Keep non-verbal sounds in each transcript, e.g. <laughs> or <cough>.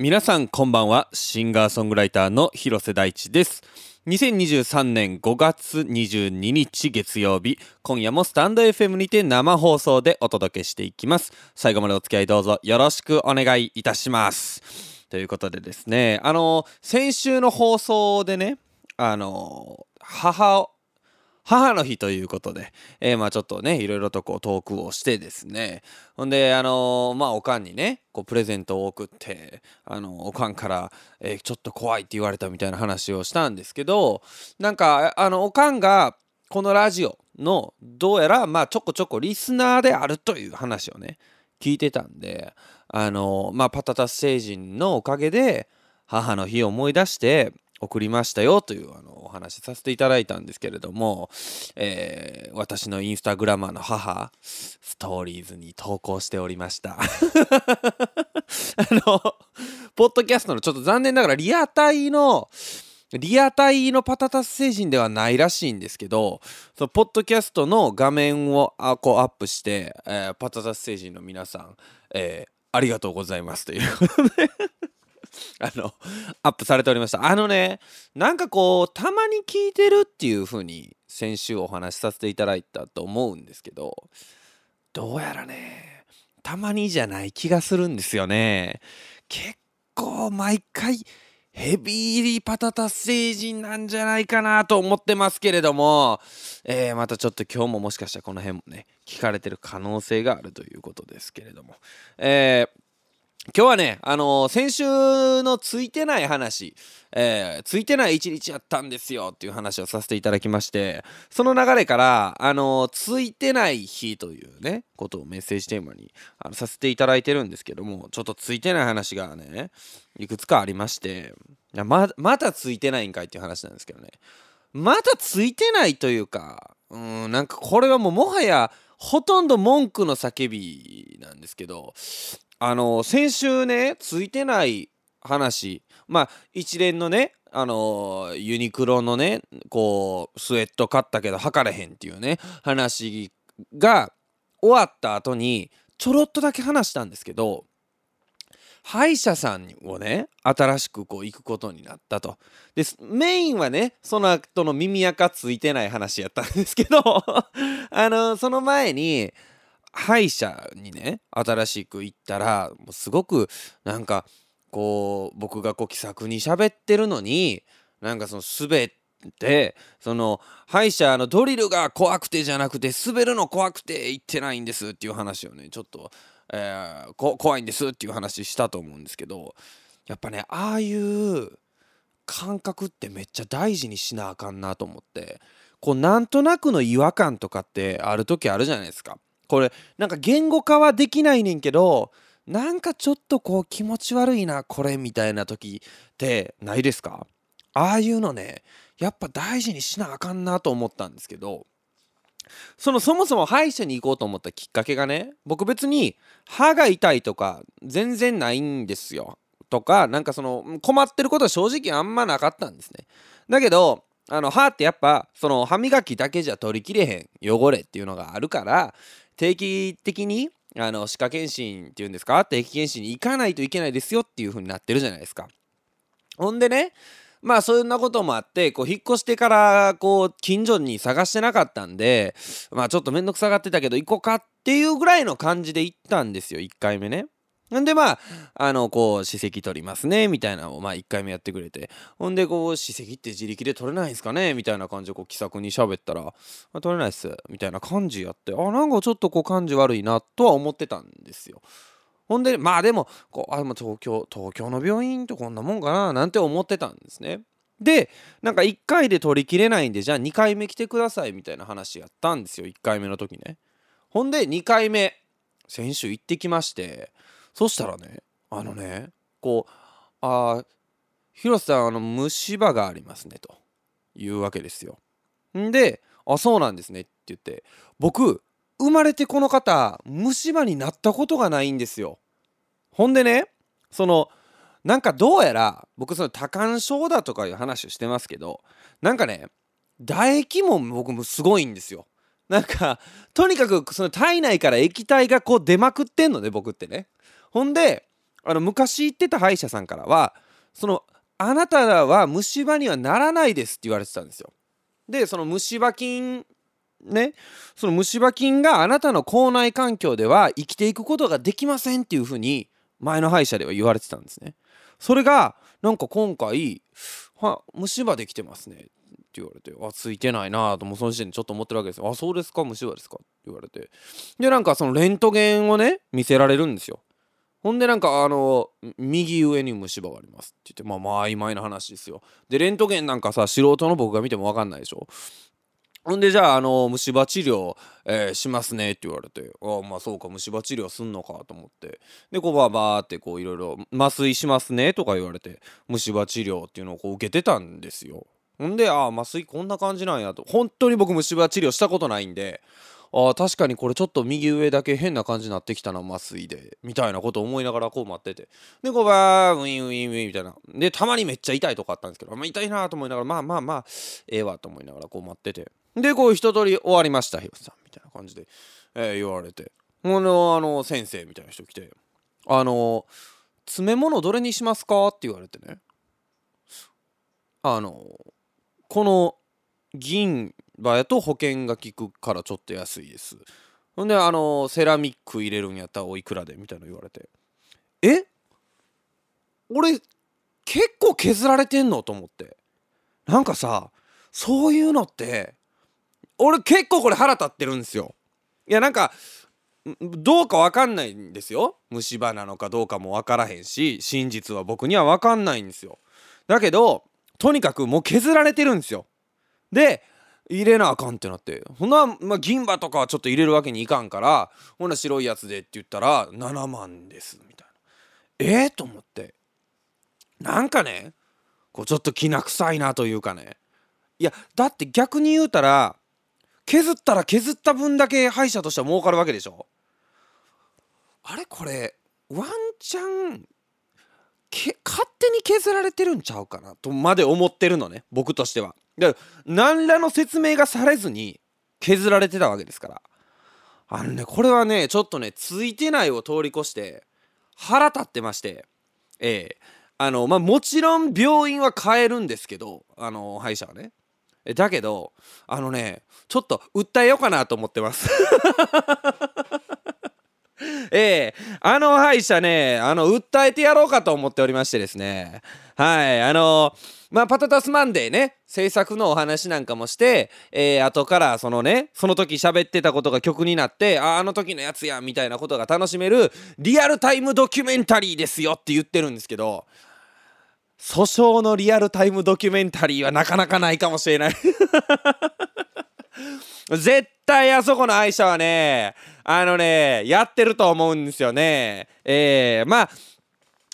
皆さんこんばんは。シンガーソングライターの広瀬大地です。2023年5月22日月曜日今夜もスタンド FM にて生放送でお届けしていきます。最後までお付き合いどうぞよろしくお願いいたします。ということでですねあの先週の放送でねあの母母の日ということで、えー、まあちょっとね、いろいろとこうトークをしてですね、ほんで、あのー、まあおかんにね、こうプレゼントを送って、あのー、おかんから、えー、ちょっと怖いって言われたみたいな話をしたんですけど、なんか、あの、おかんがこのラジオの、どうやら、まあちょこちょこリスナーであるという話をね、聞いてたんで、あのまあパタタス星人のおかげで、母の日を思い出して、送りましたよというあのお話しさせていただいたんですけれども、えー、私のインスタグラマーの母ストーリーズに投稿しておりました。<laughs> あのポッドキャストのちょっと残念ながらリアタイのリアタイのパタタス星人ではないらしいんですけど、そのポッドキャストの画面をあこうアップして、えー、パタタス星人の皆さん、えー、ありがとうございますということで。<laughs> あの、アップされておりました。あのね、なんかこう、たまに聞いてるっていう風に先週お話しさせていただいたと思うんですけど、どうやらね、たまにじゃない気がするんですよね。結構毎回、ヘビーリパタタ星人なんじゃないかなと思ってますけれども、えー、またちょっと今日ももしかしたらこの辺もね、聞かれてる可能性があるということですけれども、えー今日はね、あのー、先週のついてない話、えー、ついてない一日やったんですよっていう話をさせていただきまして、その流れから、あのー、ついてない日というね、ことをメッセージテーマにあのさせていただいてるんですけども、ちょっとついてない話がね、いくつかありまして、いやままだついてないんかいっていう話なんですけどね、まだついてないというか、うん、なんかこれはもうもはや、ほとんど文句の叫びなんですけど、あの先週ねついてない話。まあ一連のねあのユニクロのねこうスウェット買ったけど測れへんっていうね話が終わった後にちょろっとだけ話したんですけど歯医者さんをね新しくこう行くことになったと。でメインはねその後の耳垢ついてない話やったんですけど <laughs> あのその前に歯医者にね新しく行ったらもうすごくなんかこう僕がこう気さくに喋ってるのになんかその滑ってその歯医者のドリルが怖くてじゃなくて滑るの怖くて行ってないんですっていう話をねちょっと、えー、怖いんですっていう話したと思うんですけどやっぱねああいう感覚ってめっちゃ大事にしなあかんなと思ってこうなんとなくの違和感とかってある時あるじゃないですか。これなんか言語化はできないねんけどなんかちょっとこう気持ち悪いなこれみたいな時ってないですか？ああいうのねやっぱ大事にしなあかんなと思ったんですけどそのそもそも歯医者に行こうと思ったきっかけがね僕別に歯が痛いとか全然ないんですよ。とかなんかその困ってることは正直あんまなかったんですね。だけどあの歯ってやっぱその歯磨きだけじゃ取りきれへん汚れっていうのがあるから定期的にあの歯科検診っていうんですか？定期検診に行かないといけないですよっていう風になってるじゃないですか。ほんでねまあそんなこともあってこう引っ越してからこう近所に探してなかったんでまあちょっと面倒くさがってたけど行こうかっていうぐらいの感じで行ったんですよ1回目ね。んでまああのこう歯石取りますねみたいなのをまあ1回目やってくれてほんでこう歯石って自力で取れないんすかねみたいな感じでこう気さくに喋ったら「取れないっす」みたいな感じやってあなんかちょっとこう感じ悪いなとは思ってたんですよ。ほんでまあでもこうあ東京東京の病院ってこんなもんかななんて思ってたんですね。でなんか1回で取りきれないんでじゃあ2回目来てくださいみたいな話やったんですよ1回目の時ね。ほんで2回目先週行ってきましてそしたらねあのねこう「ああ広瀬さんあの虫歯がありますね」というわけですよ。んで「あそうなんですね」って言って僕生まれてこの方虫歯になったことがないんですよ。ほんでねそのなんかどうやら僕その多感症だとかいう話をしてますけどなんかね唾液も僕もすごいんですよ。なんかとにかくその体内から液体がこう出まくってんのね僕ってね。ほんであの昔行ってた歯医者さんからはそのあなたらは虫歯にはならないですって言われてたんですよ。でその虫歯菌ねその虫歯菌があなたの口内環境では生きていくことができませんっていうふうに前の歯医者では言われてたんですね。それがなんか今回「は虫歯できてますね」って言われて「あついてないな」ともうその時点でちょっと思ってるわけですよ「あそうですか虫歯ですか」って言われて。でなんかそのレントゲンをね見せられるんですよ。ほんでなんかあの右上に虫歯がありますって言ってまあまあ曖昧な話ですよ。でレントゲンなんかさ素人の僕が見ても分かんないでしょ？ほんでじゃああの虫歯治療、えー、しますねって言われてああまあそうか虫歯治療すんのかと思って。でこうバーバーってこういろいろ麻酔しますねとか言われて虫歯治療っていうのをこう受けてたんですよ。ほんであ麻酔こんな感じなんやと。本当に僕虫歯治療したことないんであ確かにこれちょっと右上だけ変な感じになってきたな麻酔で。みたいなこと思いながらこう待ってて。でこうバーウィンウィンウィンみたいな。でたまにめっちゃ痛いとこあったんですけど、まあ、痛いなと思いながらまあまあまあええわと思いながらこう待ってて。でこう一通り終わりました広瀬さんみたいな感じで、えー、言われて。ほのあの先生みたいな人来て「あの詰め物どれにしますか?」って言われてね。あのこの銀歯やと保険が効くからちょっと安いです。ほんであのセラミック入れるんやったらおいくらでみたいな言われて。え？俺結構削られてんのと思って。なんかさそういうのって俺結構これ腹立ってるんですよ。いやなんかどうか分かんないんですよ。虫歯なのかどうかも分からへんし真実は僕には分かんないんですよ。だけどとにかくもう削られてるんですよ。で入れなあかんってなって。ほな、まあ、銀歯とかはちょっと入れるわけにいかんからほな白いやつでって言ったら7万ですみたいな。えー、と思って。なんかねこうちょっときな臭いなというかね。いやだって逆に言うたら削ったら削った分だけ歯医者としては儲かるわけでしょ？あれこれワンチャン勝手に削られてるんちゃうかなとまで思ってるのね僕としては。で何らの説明がされずに削られてたわけですから。あのねこれはねちょっとねついてないを通り越して腹立ってまして。ええ。あのまあもちろん病院は変えるんですけどあの歯医者はね。だけどあのねちょっと訴えようかなと思ってます。<laughs> ええ。あの歯医者ねあの訴えてやろうかと思っておりましてですね。はい。あのまあパタタスマンデーね。制作のお話なんかもしてえー、後からそのねその時喋ってたことが曲になってああの時のやつやみたいなことが楽しめるリアルタイムドキュメンタリーですよって言ってるんですけど訴訟のリアルタイムドキュメンタリーはなかなかないかもしれない。<laughs> 絶対あそこの愛車はねあのねやってると思うんですよね。えー、まあ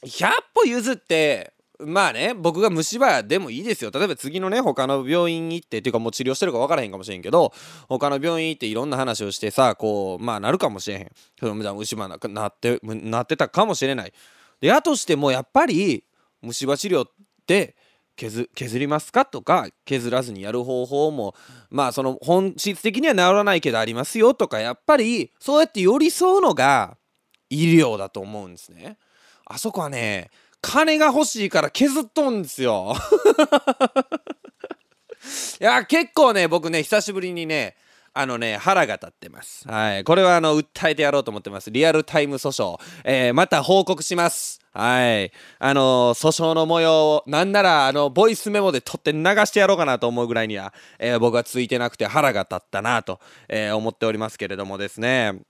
100歩譲ってまあね僕が虫歯でもいいですよ。例えば次のね他の病院行ってっていうかもう治療してるか分からへんかもしれんけど他の病院行っていろんな話をしてさこうまあなるかもしれへん。虫歯ななってなってたかもしれない。でやとしてもやっぱり虫歯治療って削削りますかとか削らずにやる方法もまあその本質的には治らないけどありますよとかやっぱりそうやって寄り添うのが医療だと思うんですね。あそこはね金が欲しいから削っとんですよ。<laughs> いや結構ね僕ね久しぶりにねあのね、腹が立ってます。はい。これはあの、訴えてやろうと思ってます。リアルタイム訴訟。えー、また報告します。はい。あのー、訴訟の模様を、なんなら、あの、ボイスメモで撮って流してやろうかなと思うぐらいには、えー、僕はついてなくて腹が立ったなと、え思っておりますけれどもですね。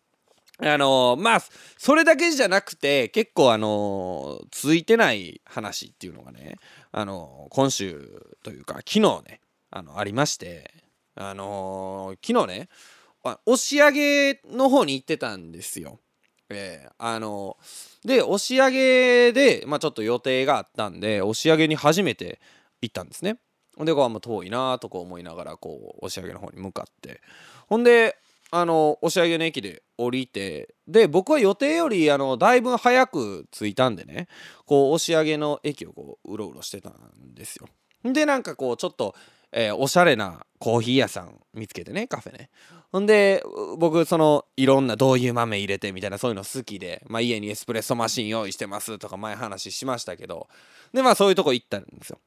あのー、まあ、それだけじゃなくて、結構あのー、ついてない話っていうのがね、あのー、今週というか、昨日ね、あの、ありまして、あの、昨日ね押し上げの方に行ってたんですよ。えー、あの、で押し上げで、まあ、ちょっと予定があったんで押し上げに初めて行ったんですね。でこう、まあ、遠いなとか思いながらこう押し上げの方に向かってほんであの押上の駅で降りてで僕は予定よりあのだいぶ早く着いたんでねこう押上の駅をこううろうろしてたんですよ。でなんかこうちょっとえー、おしゃれなコーヒー屋さん見つけてねカフェね。ほんで僕そのいろんなどういう豆入れてみたいなそういうの好きで、まあ、家にエスプレッソマシン用意してますとか前話しましたけど。でまあそういうとこ行ったんですよ。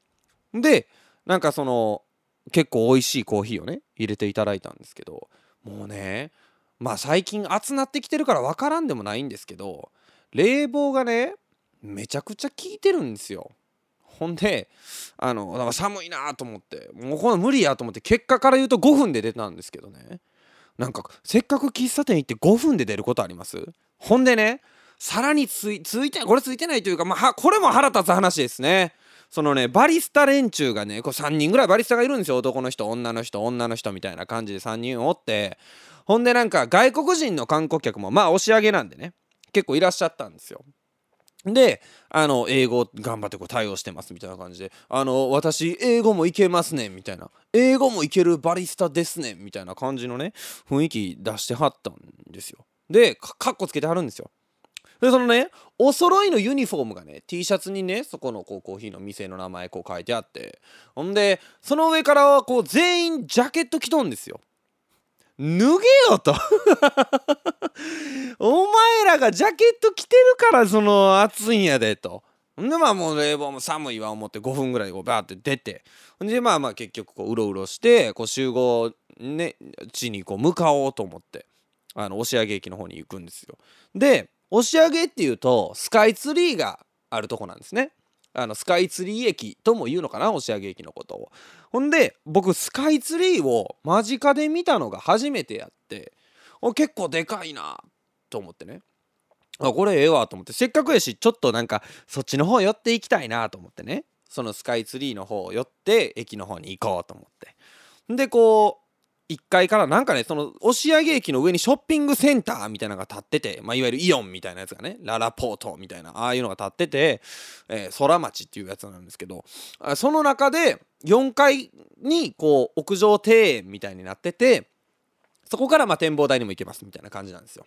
でなんかその結構美味しいコーヒーをね入れていただいたんですけど。もうねまあ最近暑なってきてるから分からんでもないんですけど冷房がねめちゃくちゃ効いてるんですよ。ほんであのなんか寒いなと思ってもうこの無理やと思って結果から言うと5分で出たんですけどね。なんかせっかく喫茶店行って5分で出ることあります？ほんでねさらについついてこれついてないというかまあこれも腹立つ話ですね。そのねバリスタ連中がねこう3人ぐらいバリスタがいるんですよ男の人女の人女の人みたいな感じで3人おってほんでなんか外国人の観光客もまあ押し上げなんでね結構いらっしゃったんですよで、あの、英語頑張ってこう対応してますみたいな感じで、あの、私、英語もいけますねみたいな、英語もいけるバリスタですねみたいな感じのね、雰囲気出してはったんですよ。で、かっこつけてはるんですよ。で、そのね、お揃いのユニフォームがね、T シャツにね、そこのこうコーヒーの店の名前こう書いてあって、ほんで、その上からはこう全員ジャケット着とんですよ。脱げよと <laughs> お前らがジャケット着てるからその暑いんやでと。ほんでまあもう冷房も寒いわ思って5分ぐらいこうバーって出てほんでまあまあ結局こううろうろしてこう集合ね地にこう向かおうと思ってあの押上駅の方に行くんですよ。で押上っていうとスカイツリーがあるとこなんですね。あのスカイツリー駅とも言うのかな押上駅のことを。ほんで僕スカイツリーを間近で見たのが初めてやって結構でかいなと思ってねあこれええわと思ってせっかくやしちょっとなんかそっちの方寄っていきたいなと思ってねそのスカイツリーの方寄って駅の方に行こうと思ってでこう1階からなんかねその押上駅の上にショッピングセンターみたいなのが建ってて、まあ、いわゆるイオンみたいなやつがねララポートみたいなああいうのが建ってて、えー、空町っていうやつなんですけどその中で4階にこう屋上庭園みたいになっててそこからま展望台にも行けますみたいな感じなんですよ。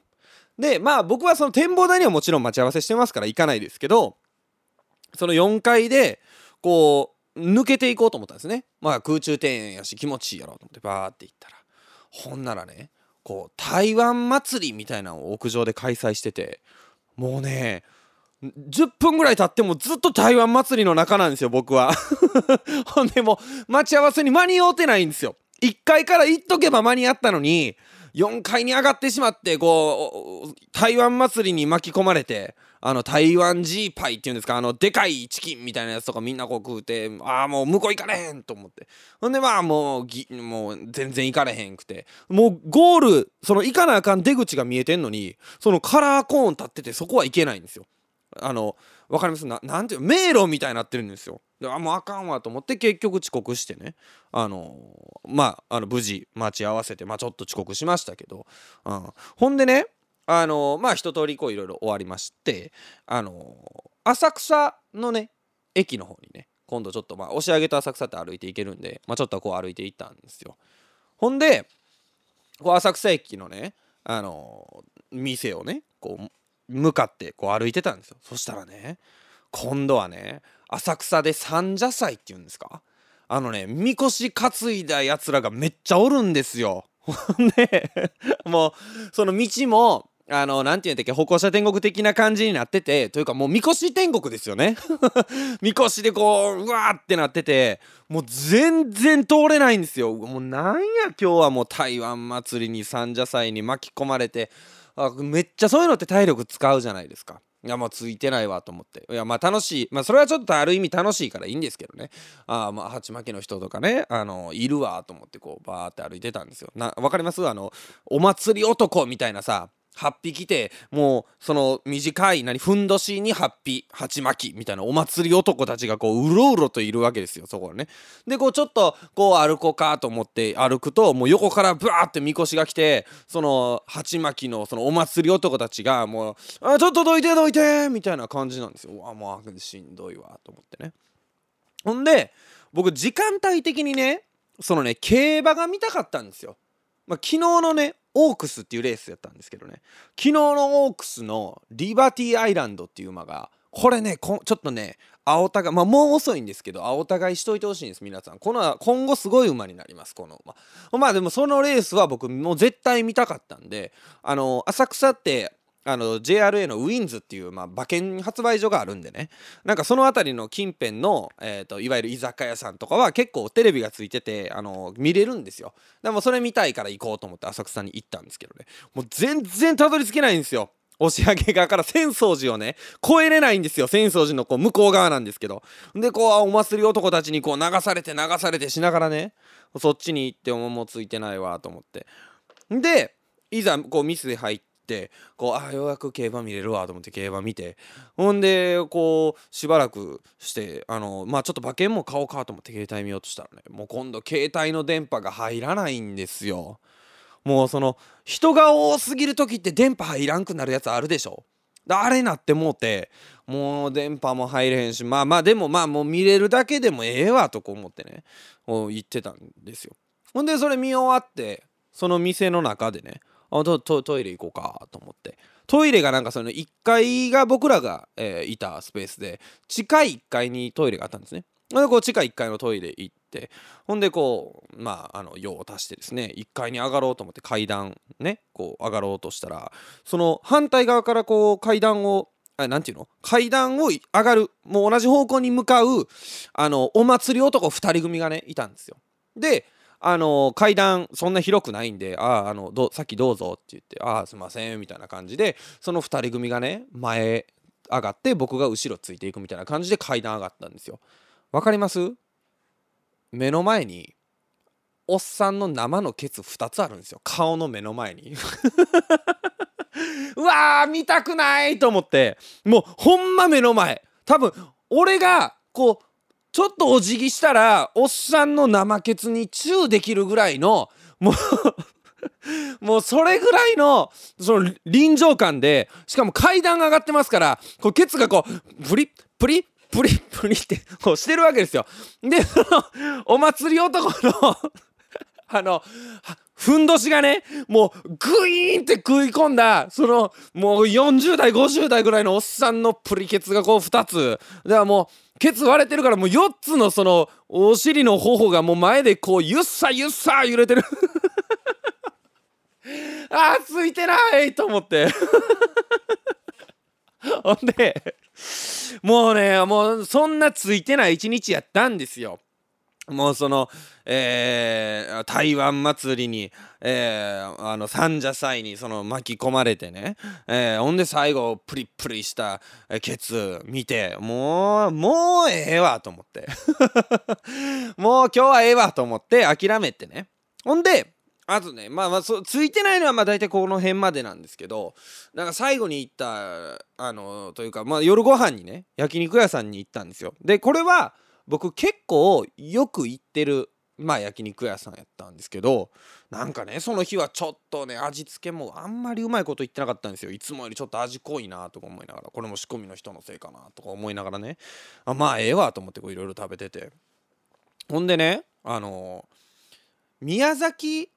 でまあ僕はその展望台にはもちろん待ち合わせしてますから行かないですけどその4階でこう抜けていこうと思ったんですね。まあ空中庭園やし気持ちいいやろうと思ってバーって行ったら。ほんならねこう台湾祭りみたいなのを屋上で開催しててもうね10分ぐらい経ってもずっと台湾祭りの中なんですよ僕は。<laughs> ほんでもう待ち合わせに間に合うてないんですよ。1階から行っとけば間に合ったのに4階に上がってしまってこう台湾祭りに巻き込まれてあの台湾ジーパイっていうんですかあのでかいチキンみたいなやつとかみんなこう食うてああもう向こう行かれへんと思って。ほんでまあもうぎもう全然行かれへんくて。もうゴールその行かなあかん出口が見えてんのにそのカラーコーン立っててそこは行けないんですよ。あの分かります？ななんていう迷路みたいになってるんですよ。であもうあかんわと思って結局遅刻してね。あのまああの無事待ち合わせてまあちょっと遅刻しましたけど、うん、ほんでねあのまあ一通りこういろいろ終わりましてあの浅草のね駅の方にね今度ちょっとまあ押し上げと浅草って歩いていけるんで、まあ、ちょっとこう歩いていったんですよ。ほんでこう浅草駅のねあの店をねこう向かってこう歩いてたんですよそしたらね今度はね浅草で三社祭っていうんですか？あのねみこし担いだやつらがめっちゃおるんですよ。<laughs> ほんでもうその道もあの、なんて言うんだっけ、歩行者天国的な感じになってて、というかもう、みこし天国ですよね。<laughs> みこしでこう、うわーってなってて、もう全然通れないんですよ。もうなんや今日はもう台湾祭りに三社祭に巻き込まれて、あめっちゃそういうのって体力使うじゃないですか。いやもうついてないわと思って。いやまあ楽しい。まあそれはちょっとある意味楽しいからいいんですけどね。ああまあ鉢巻きの人とかねあのいるわと思ってこうバーって歩いてたんですよ。なわかります？あのお祭り男みたいなさ8匹来てもうその短い何ふんどしに8匹鉢巻きみたいなお祭り男たちがこううろうろといるわけですよそこね。でこうちょっとこう歩こうかと思って歩くともう横からブワーってみこしが来てその鉢巻きのそのお祭り男たちがもう「あちょっとどいてどいて」みたいな感じなんですよ。うわもうしんどいわと思ってねほんで僕時間帯的にねそのね競馬が見たかったんですよ。まあ、昨日のねオークスっていうレースやったんですけどね。昨日のオークスのリバティアイランドっていう馬がこれねちょっとね青田がまあもう遅いんですけど青互いしといてほしいんです皆さん。この今後すごい馬になりますこの馬。まあでもそのレースは僕もう絶対見たかったんであの浅草ってあの JRA のウィンズっていう、まあ、馬券発売所があるんでね。なんかその辺りの近辺の、えーと、いわゆる居酒屋さんとかは結構テレビがついててあの見れるんですよ。でもそれ見たいから行こうと思って浅草に行ったんですけどね。もう全然たどり着けないんですよ。押上側から浅草寺をね越えれないんですよ。浅草寺のこう向こう側なんですけど。でこうお祭り男たちにこう流されて流されてしながらねそっちに行ってももうついてないわと思って。でいざこうミスで入ってってこうあようやく競馬見れるわと思って競馬見てほんでこうしばらくしてあのまあちょっと馬券も買おうかと思って携帯見ようとしたらね。もう今度携帯の電波が入らないんですよ。もうその人が多すぎる時って電波入らんくなるやつあるでしょ。あれなってもうてもう電波も入れへんしまあまあでもまあもう見れるだけでもええわとこ思ってね言ってたんですよ。ほんでそれ見終わってその店の中でねあトトイレ行こうかと思って。トイレがなんかその1階が僕らが、えー、いたスペースで地下1階にトイレがあったんですね。でこう地下1階のトイレ行ってほんでこうまああの用を足してですね1階に上がろうと思って階段ねこう上がろうとしたらその反対側からこう階段を何て言うの？階段を上がるもう同じ方向に向かうあのお祭り男2人組がねいたんですよ。であの階段そんな広くないんで「ああのどさっきどうぞ」って言って「ああすいません」みたいな感じでその2人組がね前上がって僕が後ろついていくみたいな感じで階段上がったんですよ。わかります？目の前におっさんの生のケツ2つあるんですよ。顔の目の前に。<laughs> うわー見たくないと思って。もうほんま目の前。多分俺がこうちょっとお辞儀したらおっさんの生ケツにチューできるぐらいのもう <laughs> もうそれぐらいのその臨場感でしかも階段上がってますからこうケツがこうプリプリプリプリってこうしてるわけですよ。で <laughs> お祭り男の <laughs> あのふんどしがねもうグイーンって食い込んだそのもう40代50代ぐらいのおっさんのプリケツがこう2つだからもうケツ割れてるからもう4つのそのお尻の頬がもう前でこうゆっさゆっさ揺れてる。<laughs> あーついてないと思って。<laughs> ほんでもうねもうそんなついてない一日やったんですよ。もうその、えー、台湾祭りに、えー、あの三者祭にその巻き込まれてね、えー、ほんで最後プリプリしたケツ見てもうもうええわと思って。<laughs> もう今日はええわと思って諦めてね。ほんであとねまあまあそついてないのはまあ大体この辺までなんですけどなんか最後に行ったあのというかまあ夜ご飯にね焼肉屋さんに行ったんですよ。でこれは僕結構よく行ってるまあ焼肉屋さんやったんですけどなんかねその日はちょっとね味付けもあんまりうまいこと言ってなかったんですよ。いつもよりちょっと味濃いなとか思いながらこれも仕込みの人のせいかなとか思いながらね。あまあええわと思っていろいろ食べてて。ほんでねあの宮崎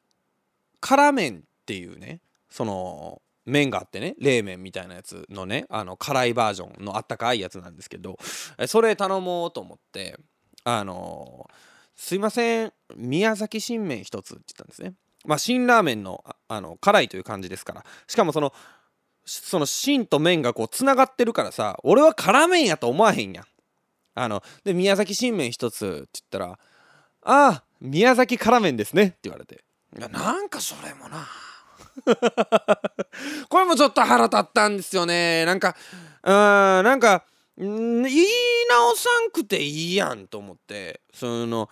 辛麺っていうねその麺があってね冷麺みたいなやつのねあの辛いバージョンのあったかいやつなんですけどそれ頼もうと思ってあのすいません宮崎新麺一つって言ったんですね。まあ辛ラーメンのあの辛いという感じですから。しかもそのその芯と麺がこうつながってるからさ俺は辛麺やと思わへんやん。あので宮崎新麺一つって言ったら「ああ宮崎辛麺ですね」って言われて。いやなんかそれもな。あ <laughs> これもちょっと腹立ったんですよね。なんかうんなんか言い直さんくていいやんと思って。その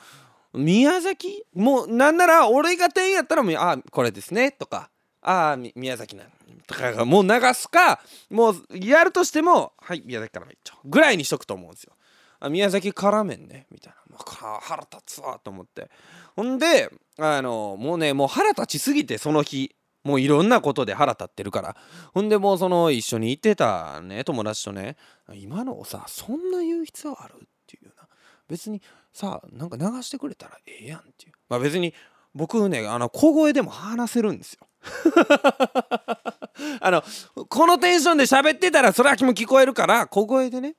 宮崎？もうなんなら俺が店員やったらもう「あこれですね」とか「ああ宮崎なとかがもう流すかもうやるとしても「はい宮崎からめっちゃ」ぐらいにしとくと思うんですよ。あ宮崎辛麺ね。みたいな。もう腹立つわと思って。ほんであのもうねもう腹立ちすぎてその日。もういろんなことで腹立ってるから。ほんでもうその一緒に行ってたね友達とね今のをさそんな言う必要ある？っていうな。別にさなんか流してくれたらええやんっていう。まあ別に僕ねあの小声でも話せるんですよ。<laughs> あのこのテンションで喋ってたらそれはも聞こえるから小声でね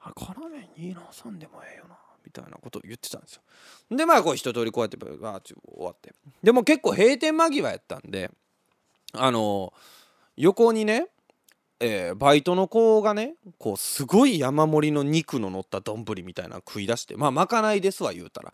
あ辛麺いいなさんでもええよなみたいなことを言ってたんですよ。でまあこう一通りこうやってバーッて終わって。でも結構閉店間際やったんであの横にねえー、バイトの子がねこうすごい山盛りの肉の乗った丼みたいなの食い出してまあまかないですわ言うたら。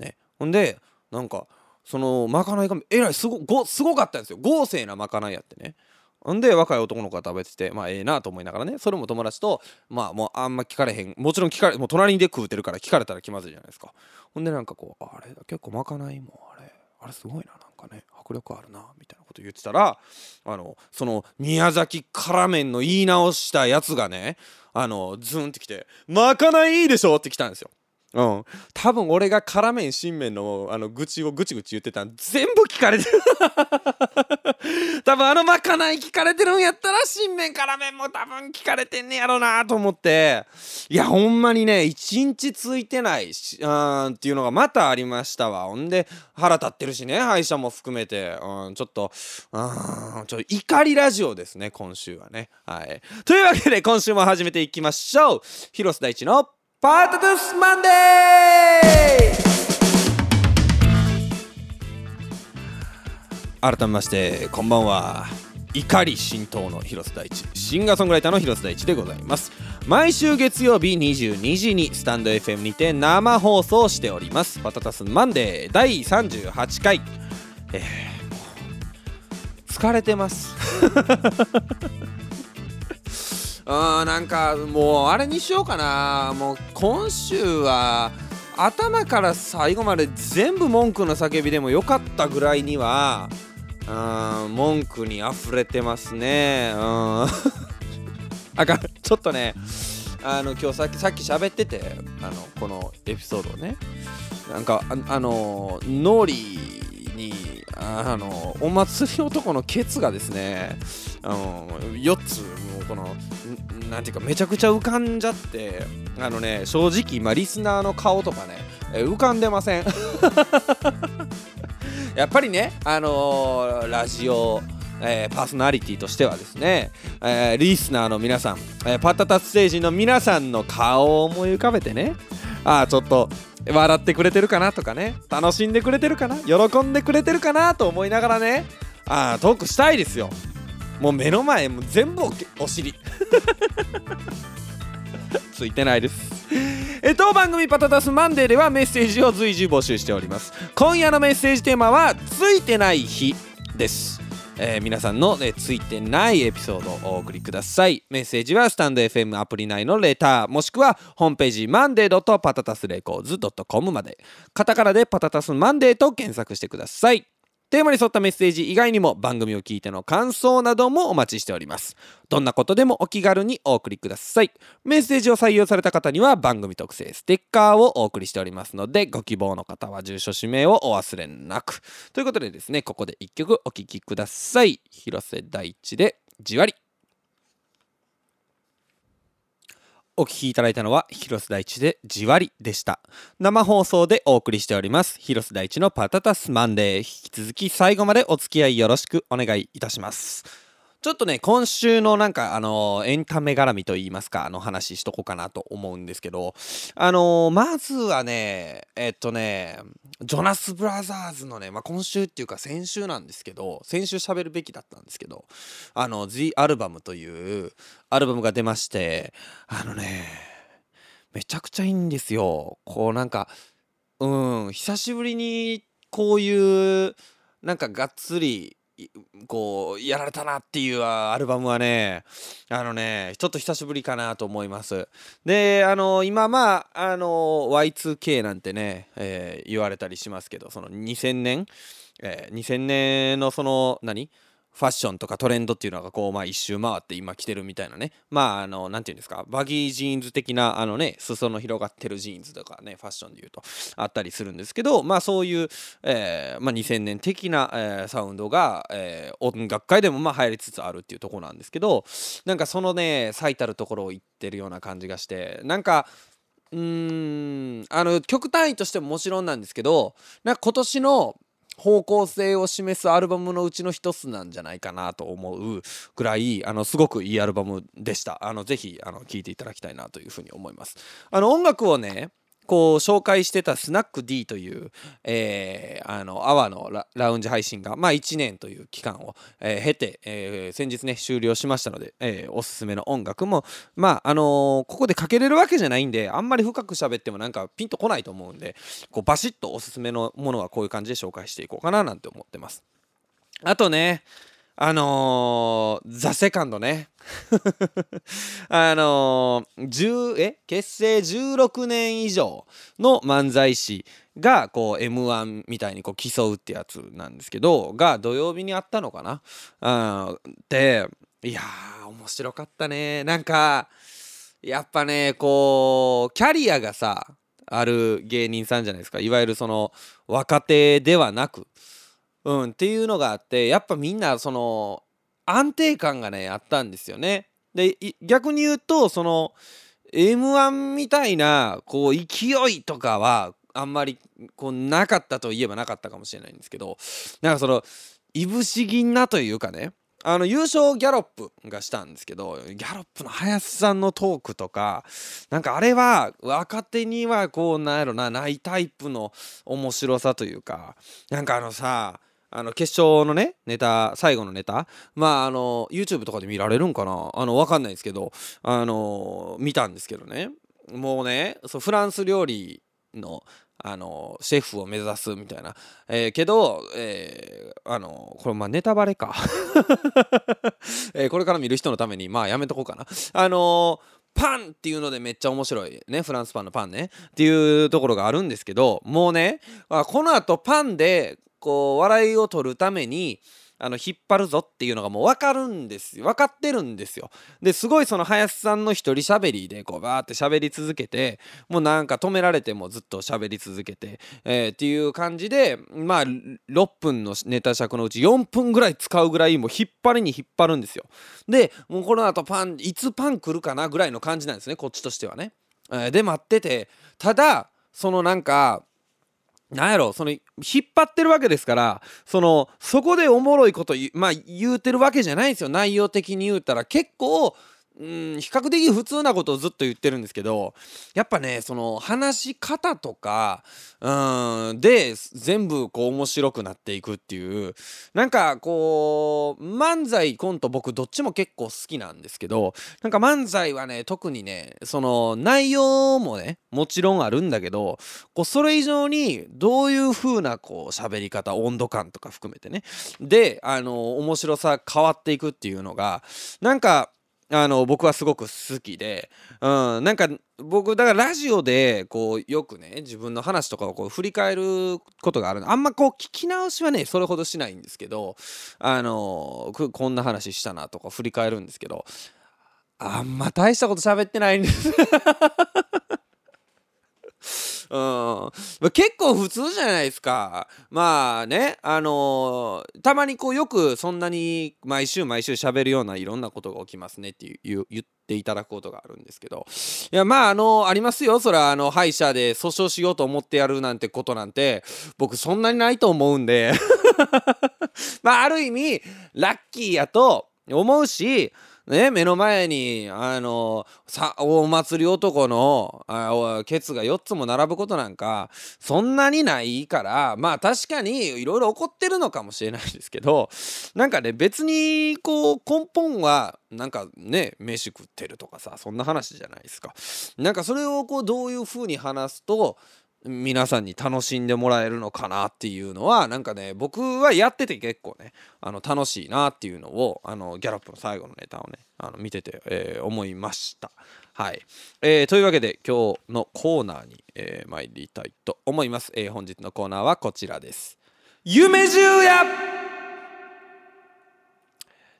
ね。ほんでなんかそのまかないがえらいすごごすごかったんですよ。豪勢なまかないやってね。ほんで若い男の子が食べててまあええなと思いながらねそれも友達とまあもうあんま聞かれへんもちろん聞かれもう隣で食うてるから聞かれたら気まずいじゃないですか。ほんでなんかこうあれ結構まかないもあれあれすごいななかね迫力あるなみたいなこと言ってたらあのその宮崎辛麺の言い直したやつがねあのズンってきて「まかないいいでしょ」って来たんですよ。うん、多分俺が辛麺新麺のあの愚痴をぐちぐち言ってたん全部聞かれてる。<laughs> 多分あのまかない聞かれてるんやったら新麺辛麺も多分聞かれてんねやろうなと思って。いやほんまにね一日ついてないしうんっていうのがまたありましたわ。ほんで腹立ってるしね歯医者も含めて。うんちょっとうんちょ怒りラジオですね今週はね。はい。というわけで今週も始めていきましょう。広瀬大地のパートゥスマンデー！改めましてこんばんは。怒り浸透の広瀬大地。シンガーソングライターの広瀬大地でございます。毎週月曜日22時にスタンド FM にて生放送しております。パタタスマンデー第38回。えー、疲れてます <laughs> うんなんかもうあれにしようかな。もう今週は頭から最後まで全部文句の叫びでもよかったぐらいにはうん文句に溢れてますね。うん。<laughs> あかんちょっとねあの今日さっきさっき喋っててあのこのエピソードをね。なんかああのノーリーにあのお祭り男のケツがですねあの4つもうこのなんていうかめちゃくちゃ浮かんじゃってあのね正直今リスナーの顔とかね浮かんでません。<laughs> やっぱりねあのー、ラジオえー、パーソナリティとしてはですね、えー、リスナーの皆さん、えー、パタタステージの皆さんの顔を思い浮かべてねああちょっと笑ってくれてるかなとかね。楽しんでくれてるかな。喜んでくれてるかなと思いながらね。ああトークしたいですよ。もう目の前もう全部お尻。<laughs> ついてないです。え当番組パタタスマンデーではメッセージを随時募集しております。今夜のメッセージテーマはついてない日ですえー、皆さんの、ね、ついてないエピソードをお送りください。メッセージはスタンド FM アプリ内のレターもしくはホームページマンデーパタタスレコーズ .com まで。カタカナでパタタスマンデーと検索してください。テーマに沿ったメッセージ以外にも番組を聞いての感想などもお待ちしております。どんなことでもお気軽にお送りください。メッセージを採用された方には番組特製ステッカーをお送りしておりますので、ご希望の方は住所氏名をお忘れなく。ということでですね、ここで一曲お聴きください。広瀬大地でじわり。お聞きいただいたのは広瀬大地でじわりでした。生放送でお送りしております広瀬大地のパタタスマンデー。引き続き最後までお付き合いよろしくお願いいたします。ちょっとね、今週のなんか、あのー、エンタメ絡みといいますか、あの話しとこうかなと思うんですけど、あのー、まずはね、えっとね、ジョナス・ブラザーズのね、まあ、今週っていうか先週なんですけど、先週喋るべきだったんですけど、あの、The Album というアルバムが出まして、あのね、めちゃくちゃいいんですよ。こうなんか、うん、久しぶりにこういう、なんかがっつりこうやられたなっていうアルバムはねあのねちょっと久しぶりかなと思います。であの今まああの Y2K なんてね、えー、言われたりしますけどその2000年、えー、2000年のその何？ファッションとかトレンドっていうのがこうまあ一周回って今来てるみたいなね。まああの何て言うんですか？バギージーンズ的なあのね裾の広がってるジーンズとかねファッションで言うとあったりするんですけどまあそういう、えー、まあ、2000年的な、えー、サウンドが、えー、音楽界でもまあ流行りつつあるっていうとこなんですけどなんかそのね最たるところを言ってるような感じがしてなんかうーんあの曲単位としてももちろんなんですけどなんか今年の方向性を示すアルバムのうちの一つなんじゃないかなと思うくらいあのすごくいいアルバムでした。あのぜひあの聴いていただきたいなというふうに思います。あの音楽をねこう紹介してたスナック D という、えー、あの、アワーのラウンジ配信が、まあ1年という期間を、えー、経て、えー、先日ね、終了しましたので、えー、おすすめの音楽も、まああの、ここでかけれるわけじゃないんで、あんまり深く喋ってもなんかピンとこないと思うんで、こうバシッとおすすめのものはこういう感じで紹介していこうかななんて思ってます。あとね、あのー、ザ・セカンドね。<laughs> あのー、え結成16年以上の漫才師がこう m 1みたいにこう競うってやつなんですけどが土曜日にあったのかな、でいやー面白かったね。なんかやっぱねこうキャリアがさある芸人さんじゃないですか。いわゆるその若手ではなく。うん、っていうのがあってやっぱみんなその安定感がねあったんですよね。で逆に言うとその m 1みたいなこう勢いとかはあんまりこうなかったといえばなかったかもしれないんですけどなんかそのいぶし銀なというかねあの優勝ギャロップがしたんですけどギャロップの林さんのトークとかなんかあれは若手にはこうなんやろなないタイプの面白さというかなんかあのさあの決勝のねネタ最後のネタ。まああの YouTube とかで見られるんかな？あの分かんないですけど。あの見たんですけどね。もうねそうフランス料理のあのシェフを目指すみたいな、えー、けど、えー、あのこれまあネタバレか、<laughs> えー、これから見る人のためにまあやめとこうかな。あのパンっていうのでめっちゃ面白いね。フランスパンのパンね。っていうところがあるんですけどもうねこのあとパンでこう笑いを取るためにあの引っ張るぞっていうのがもう分かるんですよ。分かってるんですよ。ですごいその林さんの一人喋りでこうバーって喋り続けてもうなんか止められてもずっと喋り続けて、えー、っていう感じでまあ6分のネタ尺のうち4分ぐらい使うぐらいもう引っ張りに引っ張るんですよ。でもうこの後パンいつパン来るかなぐらいの感じなんですねこっちとしてはね、えー、で待ってて。ただそのなんかなんやろその引っ張ってるわけですからそのそこでおもろいことまあ言うてるわけじゃないんですよ。内容的に言うたら。結構うん比較的普通なことをずっと言ってるんですけどやっぱねその話し方とかうんで全部こう面白くなっていくっていうなんかこう漫才コント僕どっちも結構好きなんですけどなんか漫才はね特にねその内容もねもちろんあるんだけどこうそれ以上にどういう風なこう喋り方温度感とか含めてねであの面白さ変わっていくっていうのがなんかあの僕はすごく好きで、うん、なんか僕だからラジオでこうよくね自分の話とかをこう振り返ることがあるあんまこう聞き直しはねそれほどしないんですけどあのこんな話したなとか振り返るんですけどあんま大したこと喋ってないんです。うん、結構普通じゃないですか。まあねあのー、たまにこうよくそんなに毎週毎週喋るようないろんなことが起きますねって言っていただくことがあるんですけど。いやまああのありますよ。それはあの歯医者で訴訟しようと思ってやるなんてことなんて僕そんなにないと思うんで。<laughs> まあある意味ラッキーやと思うしね、目の前にあのさお祭り男のあケツが4つも並ぶことなんかそんなにないからまあ確かにいろいろ起こってるのかもしれないですけどなんかね別にこう根本はなんかね飯食ってるとかさそんな話じゃないですか。なんかそれをこうどういうふうに話すと皆さんに楽しんでもらえるのかなっていうのはなんかね僕はやってて結構ねあの楽しいなっていうのをあのギャロップの最後のネタをねあの見てて、えー、思いました。はい、えー、というわけで今日のコーナーに、えー、参りたいと思います、え、本日のコーナーはこちらです。夢十夜!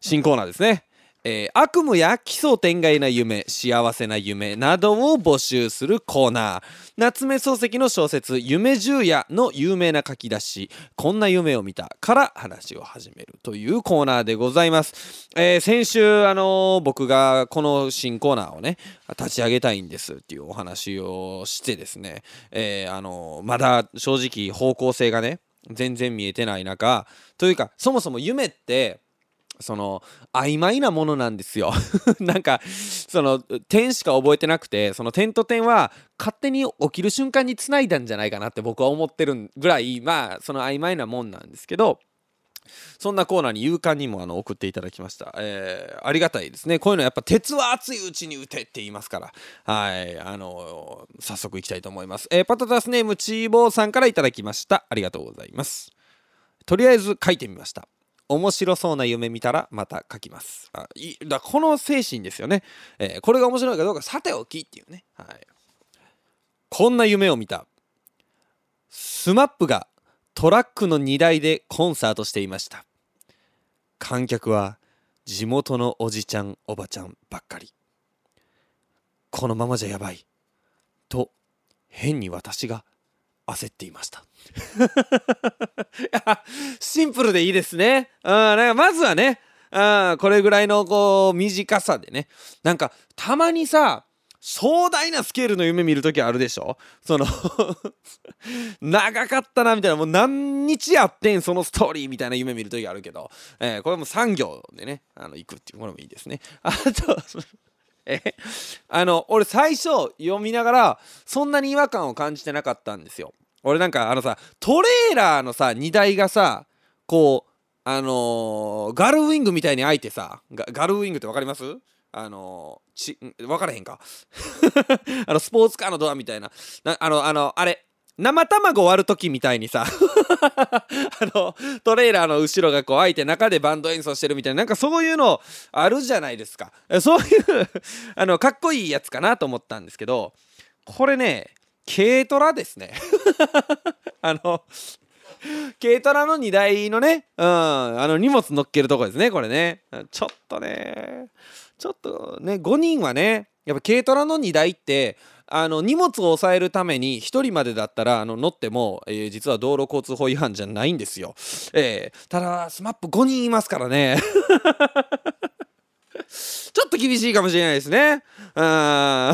新コーナーですね。えー、悪夢や奇想天外な夢幸せな夢などを募集するコーナー。夏目漱石の小説「夢十夜」の有名な書き出し「こんな夢を見た」から話を始めるというコーナーでございます、えー、先週、あのー、僕がこの新コーナーをね立ち上げたいんですっていうお話をしてですね、えあのまだ正直方向性がね全然見えてない中というかそもそも夢ってその曖昧なものなんですよ。<laughs> なんかその点しか覚えてなくてその点と点は勝手に起きる瞬間につないだんじゃないかなって僕は思ってるぐらいまあその曖昧なもんなんですけどそんなコーナーに勇敢にもあの送っていただきました、えー、ありがたいですね。こういうのやっぱ鉄は熱いうちに打てって言いますから。はいあのー、早速いきたいと思います、えー、パタタスネームチーボーさんからいただきました。ありがとうございます。とりあえず書いてみました。面白そうな夢見たらまた書きます。あいだこの精神ですよね、えー、これが面白いかどうかさておきっていうね、はい、こんな夢を見た。 SMAP がトラックの荷台でコンサートしていました。観客は地元のおじちゃんおばちゃんばっかり。このままじゃやばい。と変に私が焦っていました。<laughs> シンプルでいいですね。うんか、まずはね、うん、これぐらいのこう短さでね。なんかたまにさ壮大なスケールの夢見る時あるでしょ？その <laughs> 長かったなみたいなもう何日やってんそのストーリーみたいな夢見る時あるけど、えー、これも産業でねあの行くっていうこれもいいですね。あとえあの俺最初読みながらそんなに違和感を感じてなかったんですよ。俺なんかあのさトレーラーのさ荷台がさこうあのー、ガルウィングみたいに開いてさガルウィングって分かります？あのー、ち分からへんか？<laughs> あのスポーツカーのドアみたいな。なあのあのあれ生卵割る時みたいにさ <laughs> あのトレーラーの後ろがこう開いて中でバンド演奏してるみたいななんかそういうのあるじゃないですか。そういう <laughs> あのかっこいいやつかなと思ったんですけどこれね軽トラですね。<laughs> あの軽トラの荷台のね、うん、あの荷物乗っけるとこですねこれね。ちょっとねちょっとね5人はねやっぱ軽トラの荷台ってあの荷物を抑えるために1人までだったらあの乗っても、えー、実は道路交通法違反じゃないんですよ。えー、ただスマップ5人いますからね <laughs> ちょっと厳しいかもしれないですね。うん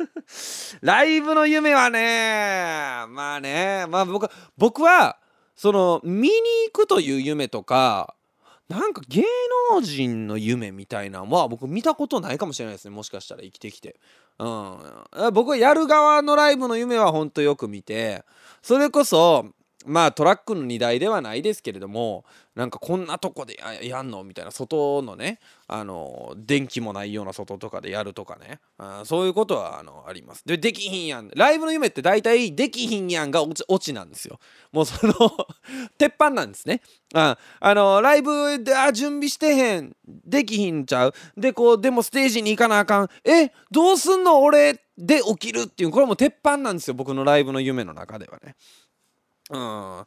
<laughs> ライブの夢はねまあねまあ僕僕はその見に行くという夢とかなんか芸能人の夢みたいなのは僕見たことないかもしれないですね。もしかしたら生きてきて、うん、僕はやる側のライブの夢はほんとよく見てそれこそまあトラックの荷台ではないですけれどもなんかこんなとこでやんの？みたいな外のねあの電気もないような外とかでやるとかね。あそういうことはあのあります。でできひんやん。ライブの夢って大体できひんやんがオチなんですよ。もうその <laughs> 鉄板なんですね。ああのライブであ準備してへん。できひんちゃう。でこうでもステージに行かなあかん。えどうすんの？俺で起きるっていうこれも鉄板なんですよ。僕のライブの夢の中ではね。うん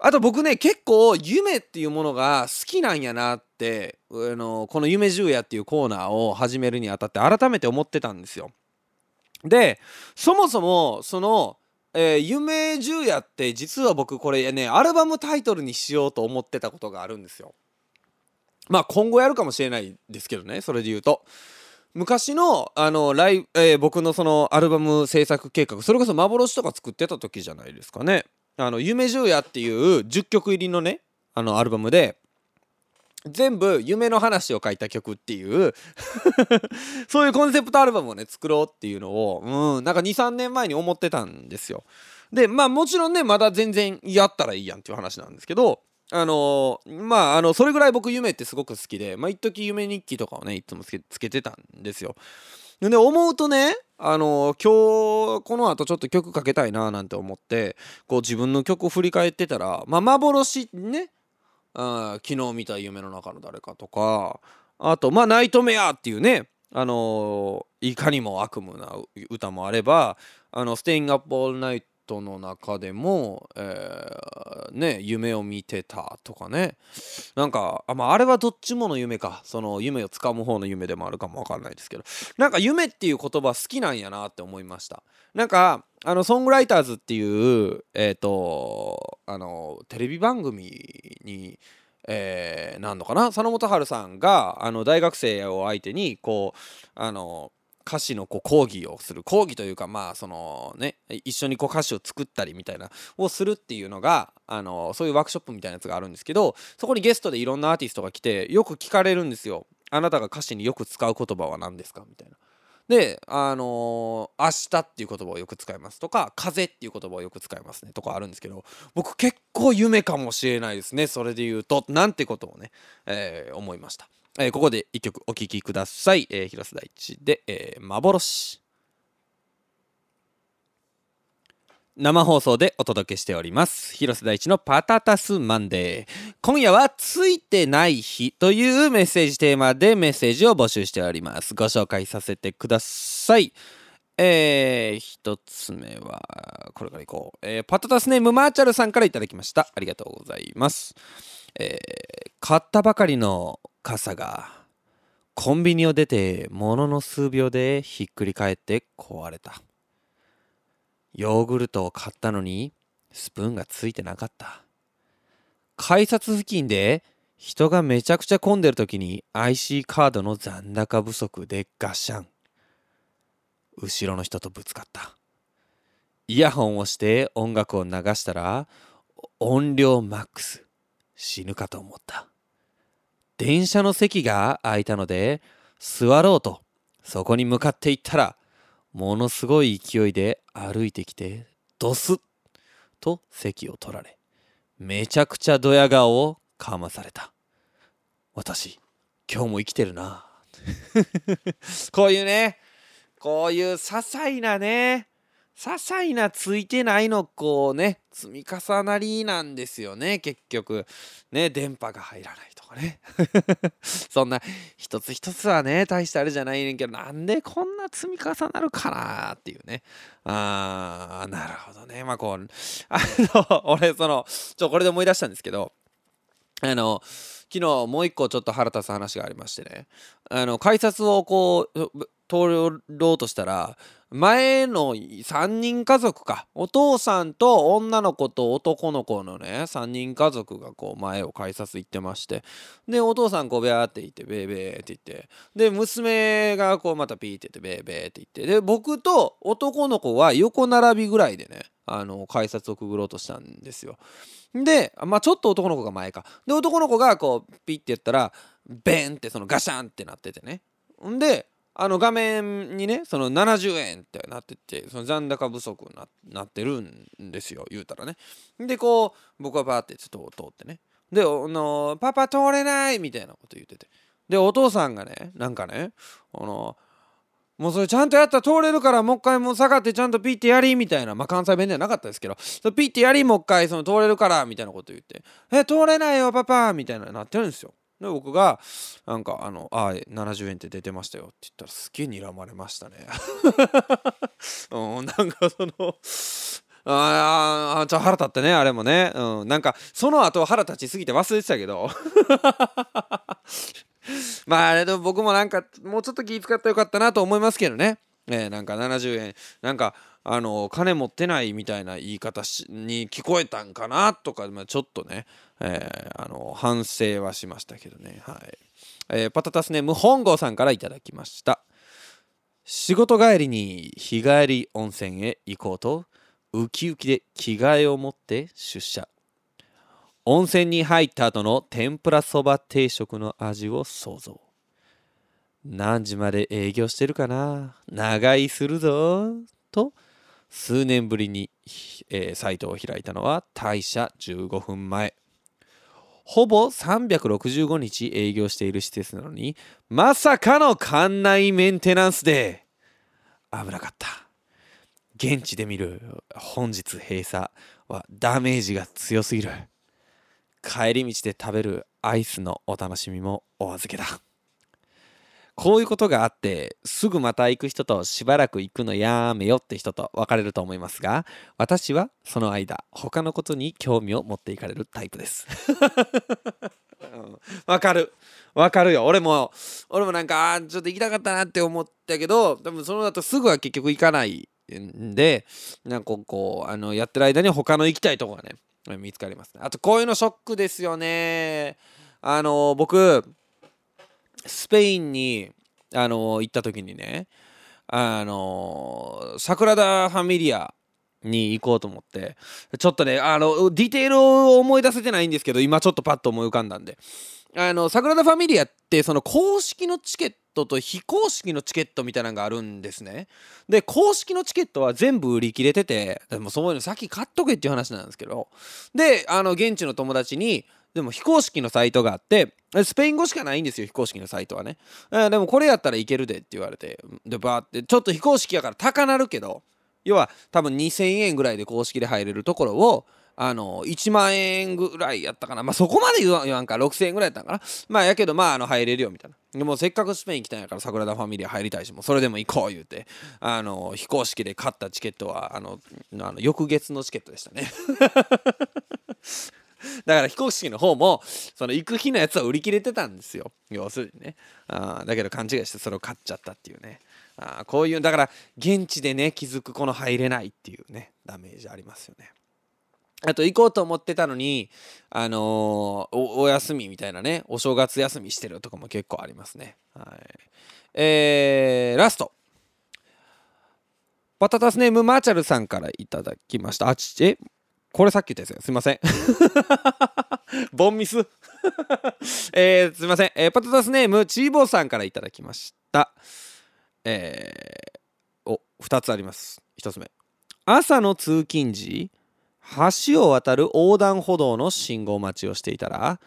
あと僕ね結構夢っていうものが好きなんやなってあのこの「夢十夜」っていうコーナーを始めるにあたって改めて思ってたんですよ。でそもそもその、えー、夢十夜って実は僕これねアルバムタイトルにしようと思ってたことがあるんですよ。まあ今後やるかもしれないですけどねそれで言うと。昔のあのライ、えー、僕のそのアルバム制作計画それこそ幻とか作ってた時じゃないですかね。あの夢十夜っていう10曲入りのねあのアルバムで全部夢の話を書いた曲っていう <laughs> そういうコンセプトアルバムをね作ろうっていうのをうんなんか23年前に思ってたんですよ。でまあもちろんねまだ全然やったらいいやんっていう話なんですけどあのー、まああのそれぐらい僕夢ってすごく好きでまあ一時夢日記とかをねいつもつけつけてたんですよ。で思うとねあの今日この後ちょっと曲かけたいななんて思ってこう自分の曲を振り返ってたら、まあ、幻ねあ昨日見た夢の中の誰かとかあとまあ「ナイトメア」っていうねあのいかにも悪夢な歌もあれば「あのステイングアップオールナイト」トの中でも、えー、ね夢を見てたとかね。なんかあ,、まあ、あれはどっちもの夢か。その夢をつかむ方の夢でもあるかもわかんないですけど。なんか夢っていう言葉好きなんやなって思いました。なんかあのソングライターズっていうえっ、ー、とあのテレビ番組にえー、なんのかな？佐野元春さんがあの大学生を相手にこうあの歌詞のこう講義をする講義というかまあそのね一緒にこう歌詞を作ったりみたいなをするっていうのがあのそういうワークショップみたいなやつがあるんですけどそこにゲストでいろんなアーティストが来てよく聞かれるんですよ。あなたが歌詞によく使う言葉は何ですかみたいな。で、あのー、明日っていう言葉をよく使いますとか、風っていう言葉をよく使いますねとかあるんですけど、僕結構夢かもしれないですね。それで言うと、なんてことをね、えー、思いました。えー、ここで一曲お聴きください。えー、広瀬大地で、えー、幻。生放送でお届けしております。広瀬大地のパタタスマンデー。今夜はついてない日というメッセージテーマでメッセージを募集しております。ご紹介させてください。えー、一つ目はこれからいこう、えー、パタタスネームマーチャルさんからいただきました。ありがとうございます。えー、買ったばかりの傘がコンビニを出てものの数秒でひっくり返って壊れた。ヨーグルトを買ったのにスプーンがついてなかった。改札付近で人がめちゃくちゃ混んでる時に IC カードの残高不足でガシャン後ろの人とぶつかった。イヤホンをして音楽を流したら音量マックス。死ぬかと思った。電車の席が空いたので座ろうとそこに向かっていったらものすごい勢いで歩いてきてドスッと席を取られめちゃくちゃドヤ顔をかまされた。私今日も生きてるな。<laughs> こういうねこういう些細なね些細なついてないのこうね積み重なりなんですよね結局。ね電波が入らないとかね。<laughs> そんな一つ一つはね大したあれじゃないねんけどなんでこんな積み重なるかなっていうね。あーなるほどね。まあこう <laughs> あの俺そのちょこれで思い出したんですけどあの昨日もう一個ちょっと腹立つ話がありましてね。あの改札をこう通ろうとしたら前の3人家族か。お父さんと女の子と男の子のね3人家族がこう前を改札行ってまして。でお父さんこうベアって言ってベーベーって言って。で娘がこうまたピーって言ってベーベーって言って。で僕と男の子は横並びぐらいでねあの改札をくぐろうとしたんですよ。でまあちょっと男の子が前か。で男の子がこうピッて言ったらベンってそのガシャンってなっててね。んであの画面にねその70円ってなっててその残高不足になってるんですよ言うたらね。でこう僕はバーってちょっと通ってね。であのパパ通れないみたいなこと言ってて。でお父さんがねなんかねあのもうそれちゃんとやったら通れるからもう一回もう下がってちゃんとピッてやりみたいなまあ関西弁ではなかったですけどピッてやりもう一回その通れるからみたいなこと言って。え通れないよパパみたいななってるんですよ。で僕がなんかあの「ああ70円って出てましたよ」って言ったらすげえ睨まれましたね。<laughs> うんなんかそのああちょ腹立ってねあれもね。うんなんかその後腹立ちすぎて忘れてたけど。<laughs> まああれでも僕もなんかもうちょっと気遣ってよかったなと思いますけどね。ねなんか70円なんかあの金持ってないみたいな言い方に聞こえたんかなとか、まあ、ちょっとね、えー、あの反省はしましたけどね。はい、えー、パタタスネーム本郷さんから頂きました。仕事帰りに日帰り温泉へ行こうとウキウキで着替えを持って出社。温泉に入った後の天ぷらそば定食の味を想像。何時まで営業してるかな？長居するぞ。と数年ぶりに、えー、サイトを開いたのは退社15分前。ほぼ365日営業している施設なのにまさかの館内メンテナンスで危なかった。現地で見る本日閉鎖はダメージが強すぎる。帰り道で食べるアイスのお楽しみもお預けだ。こういうことがあってすぐまた行く人としばらく行くのやめよって人と別れると思いますが私はその間他のことに興味を持っていかれるタイプです。<laughs> わ、うん、かる。わかるよ。俺も俺もなんかちょっと行きたかったなって思ったけど多分その後すぐは結局行かないんでなんかこうあのやってる間に他の行きたいとこがね見つかりますね。あとこういうのショックですよね。あの僕スペインにあの行った時にねあのー、桜田ファミリアに行こうと思ってちょっとねあのディテールを思い出せてないんですけど今ちょっとパッと思い浮かんだんで。あの桜田ファミリアってその公式のチケットと非公式のチケットみたいなのがあるんですね。で公式のチケットは全部売り切れててでもそういうの先買っとけっていう話なんですけど。であの現地の友達にでも非公式のサイトがあってスペイン語しかないんですよ非公式のサイトはね、えでもこれやったらいけるでって言われて。でバーって。ちょっと非公式やから高なるけど要は多分2000円ぐらいで公式で入れるところをあの1万円ぐらいやったかな。まあそこまで言わんか。6000円ぐらいやったんかな。まあやけどまああの入れるよみたいな。でもせっかくスペイン来たんやから桜田ファミリア入りたいしもうそれでも行こう言うてあの非公式で買ったチケットはあのあの翌月のチケットでしたね。<laughs> だから非公式の方もその行く日のやつは売り切れてたんですよ要するにねあだけど勘違いしてそれを買っちゃったっていうねあこういうだから現地でね気づくこの入れないっていうねダメージありますよねあと行こうと思ってたのに、あのー、お、休みみたいなね、お正月休みしてるとかも結構ありますね。はい。えー、ラスト。パタタスネームマーチャルさんからいただきました。あち、え？これさっき言ったやつすいません。<laughs> ボンミス <laughs> えー、すいません。えー、パタタスネームチーボーさんからいただきました。えー、お、2つあります。1つ目。朝の通勤時、橋を渡る横断歩道の信号待ちをしていたら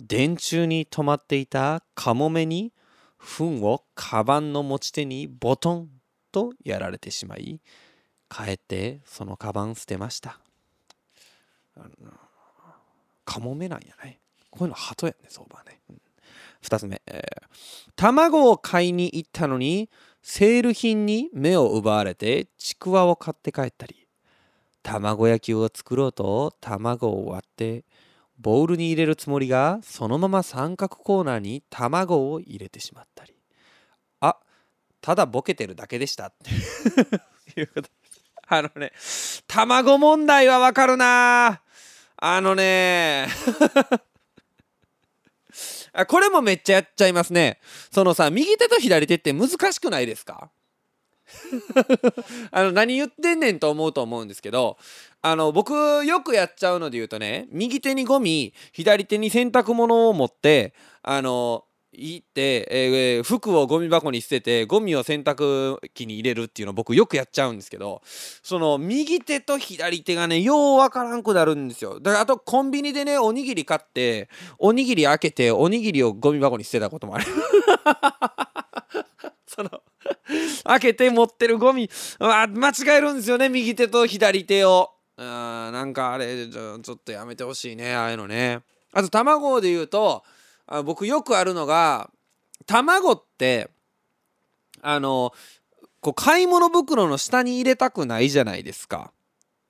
電柱に止まっていたカモメに糞をカバンの持ち手にボトンとやられてしまい帰ってそのカバン捨てましたカモメなんやね。こういうの鳩やね相場ね、うん、2つ目、えー、卵を買いに行ったのにセール品に目を奪われてちくわを買って帰ったり。卵焼きを作ろうと卵を割ってボウルに入れるつもりがそのまま三角コーナーに卵を入れてしまったり。あただボケてるだけでした。っていうことあのね卵問題はわかるなあのね。<laughs> あこれもめっちゃやっちゃいますね。そのさ右手と左手って難しくないですか？<laughs> あの何言ってんねんと思うと思うんですけどあの僕よくやっちゃうので言うとね右手にゴミ左手に洗濯物を持ってあの行って、えー、服をゴミ箱に捨ててゴミを洗濯機に入れるっていうの僕よくやっちゃうんですけどその右手と左手がねようわからんくなるんですよ。だからあとコンビニでねおにぎり買っておにぎり開けておにぎりをゴミ箱に捨てたこともある。<laughs> その開けて持ってるゴミ間違えるんですよね右手と左手を。あなんかあれちょっとやめてほしいねああいうのね。あと卵で言うとあ僕よくあるのが卵ってあのこう買い物袋の下に入れたくないじゃないですか。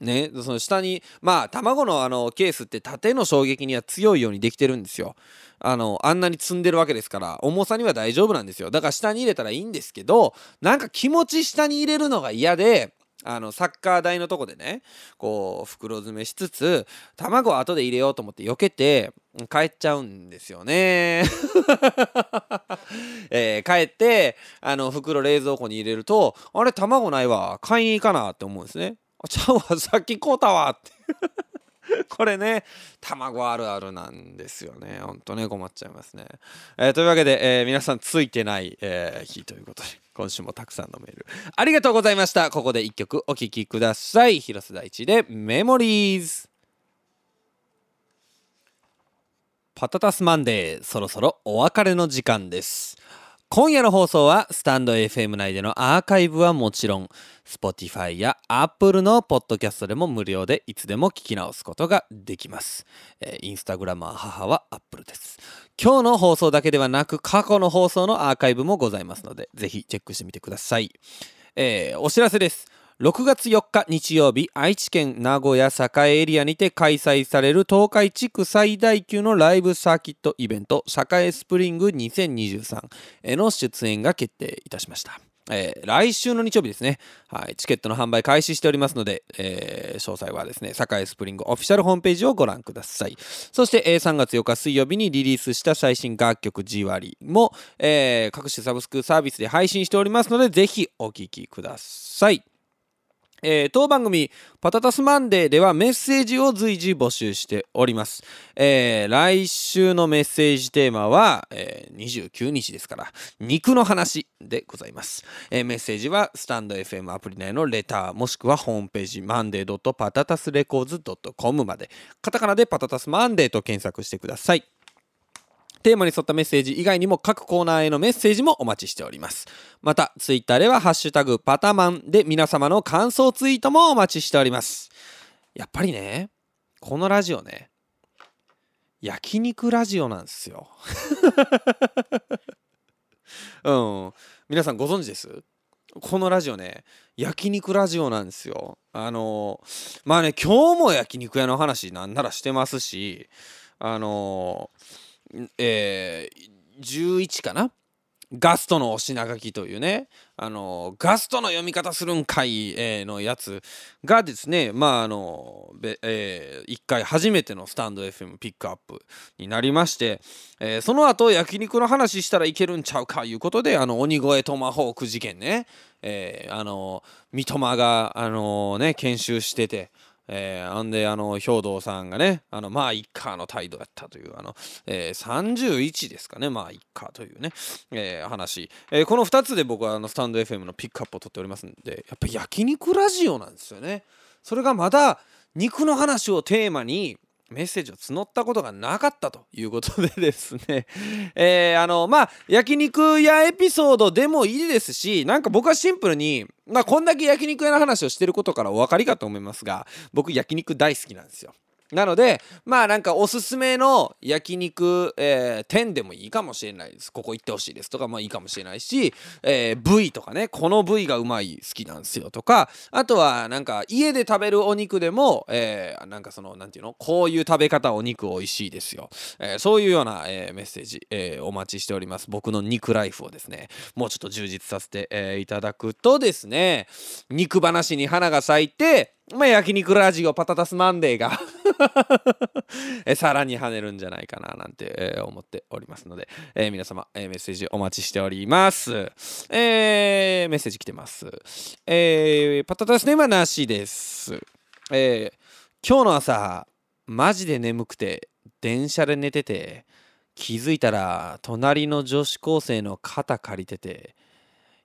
ね、その下にまあ卵のあのケースって縦の衝撃には強いようにできてるんですよ。あのあんなに積んでるわけですから重さには大丈夫なんですよだから下に入れたらいいんですけどなんか気持ち下に入れるのが嫌であのサッカー台のとこでねこう袋詰めしつつ卵を後で入れようと思って避けて帰っちゃうんですよね、<laughs> えー、帰ってあの袋冷蔵庫に入れるとあれ卵ないわ。買いに行かなって思うんですね。あちゃうわさっき買うたわって。<laughs> これね卵あるあるなんですよね。ほんとね困っちゃいますね、えー、というわけで、えー、皆さんついてない、えー、日ということで。今週もたくさんのメール。ありがとうございました。ここで一曲お聴きください。広瀬大地でメモリーズパタタスマンデーそろそろお別れの時間です。今夜の放送はスタンド FM 内でのアーカイブはもちろん Spotify や Apple のポッドキャストでも無料でいつでも聞き直すことができます、えー、インスタグラマー母は Apple です。今日の放送だけではなく過去の放送のアーカイブもございますのでぜひチェックしてみてください、えー、お知らせです。6月4日日曜日愛知県名古屋栄エリアにて開催される東海地区最大級のライブサーキットイベント栄スプリング2023への出演が決定いたしましたえー、来週の日曜日ですね、はい、チケットの販売開始しておりますので、えー、詳細はですね、堺スプリングオフィシャルホームページをご覧ください。そして、えー、3月4日水曜日にリリースした最新楽曲 G 割も、えー、各種サブスクサービスで配信しておりますので、ぜひお聴きください。えー、当番組パタタスマンデーではメッセージを随時募集しております。えー、来週のメッセージテーマは、えー、29日ですから、肉の話でございます。えー、メッセージはスタンド FM アプリ内のレターもしくはホームページマンデーパタタスレコーズ .com までカタカナでパタタスマンデーと検索してください。テーマに沿ったメッセージ以外にも各コーナーへのメッセージもお待ちしております。また、ツイッターではハッシュタグパタマンで皆様の感想ツイートもお待ちしております。やっぱりね、このラジオね、焼肉ラジオなんですよ。<laughs> うん。皆さんご存知です？このラジオね、焼肉ラジオなんですよ。あのー、まあね、今日も焼肉屋の話なんならしてますし、あのーえー、11かな？ガストのお品書きというね、あのガストの読み方するんかい、えー、のやつがですね、まああの、えー、1回初めてのスタンド FM ピックアップになりまして、えー、その後焼肉の話したらいけるんちゃうかいうことで、あの鬼越トマホーク事件ね、えー、あの三笘が、あのね、研修してて、えー、んであの兵藤さんがねあのまあ一家の態度やったというあの、えー、31ですかねまあ一家というね、えー、話、えー、この2つで僕はあのスタンド FM のピックアップを取っておりますんでやっぱ焼肉ラジオなんですよね。それがまだ肉の話をテーマにメッセージを募ったことがなかったということでですね、<laughs> えー、あのまあ焼肉屋エピソードでもいいですしなんか僕はシンプルにまあこんだけ焼肉屋の話をしてることからお分かりかと思いますが僕焼肉大好きなんですよ。なのでまあなんかおすすめの焼肉、えー、店でもいいかもしれないです。ここ行ってほしいですとかもいいかもしれないし、えー、部位とかねこの部位がうまい好きなんですよとかあとはなんか家で食べるお肉でも、えー、なんかそのなんていうの？こういう食べ方お肉美味しいですよ、えー、そういうような、えー、メッセージ、えー、お待ちしております。僕の肉ライフをですねもうちょっと充実させて、えー、いただくとですね肉話に花が咲いてまあ、焼肉ラジオパタタスマンデーが <laughs> えさらに跳ねるんじゃないかななんて、えー、思っておりますので、えー、皆様、えー、メッセージお待ちしております。え、メッセージ来てます。えー、パタタスネームはなしです。え、今日の朝、マジで眠くて、電車で寝てて、気づいたら隣の女子高生の肩借りてて、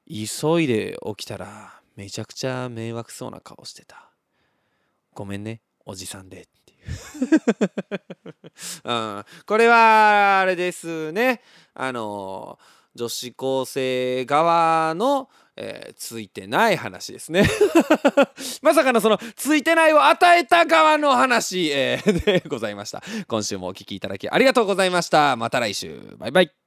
急いで起きたらめちゃくちゃ迷惑そうな顔してた。ごめんねおじさんでっていう。<laughs> うん、これはあれですね。あの女子高生側の、えー、ついてない話ですね。<laughs> まさかのそのついてないを与えた側の話、えー、でございました。今週もお聴きいただきありがとうございました。また来週。バイバイ。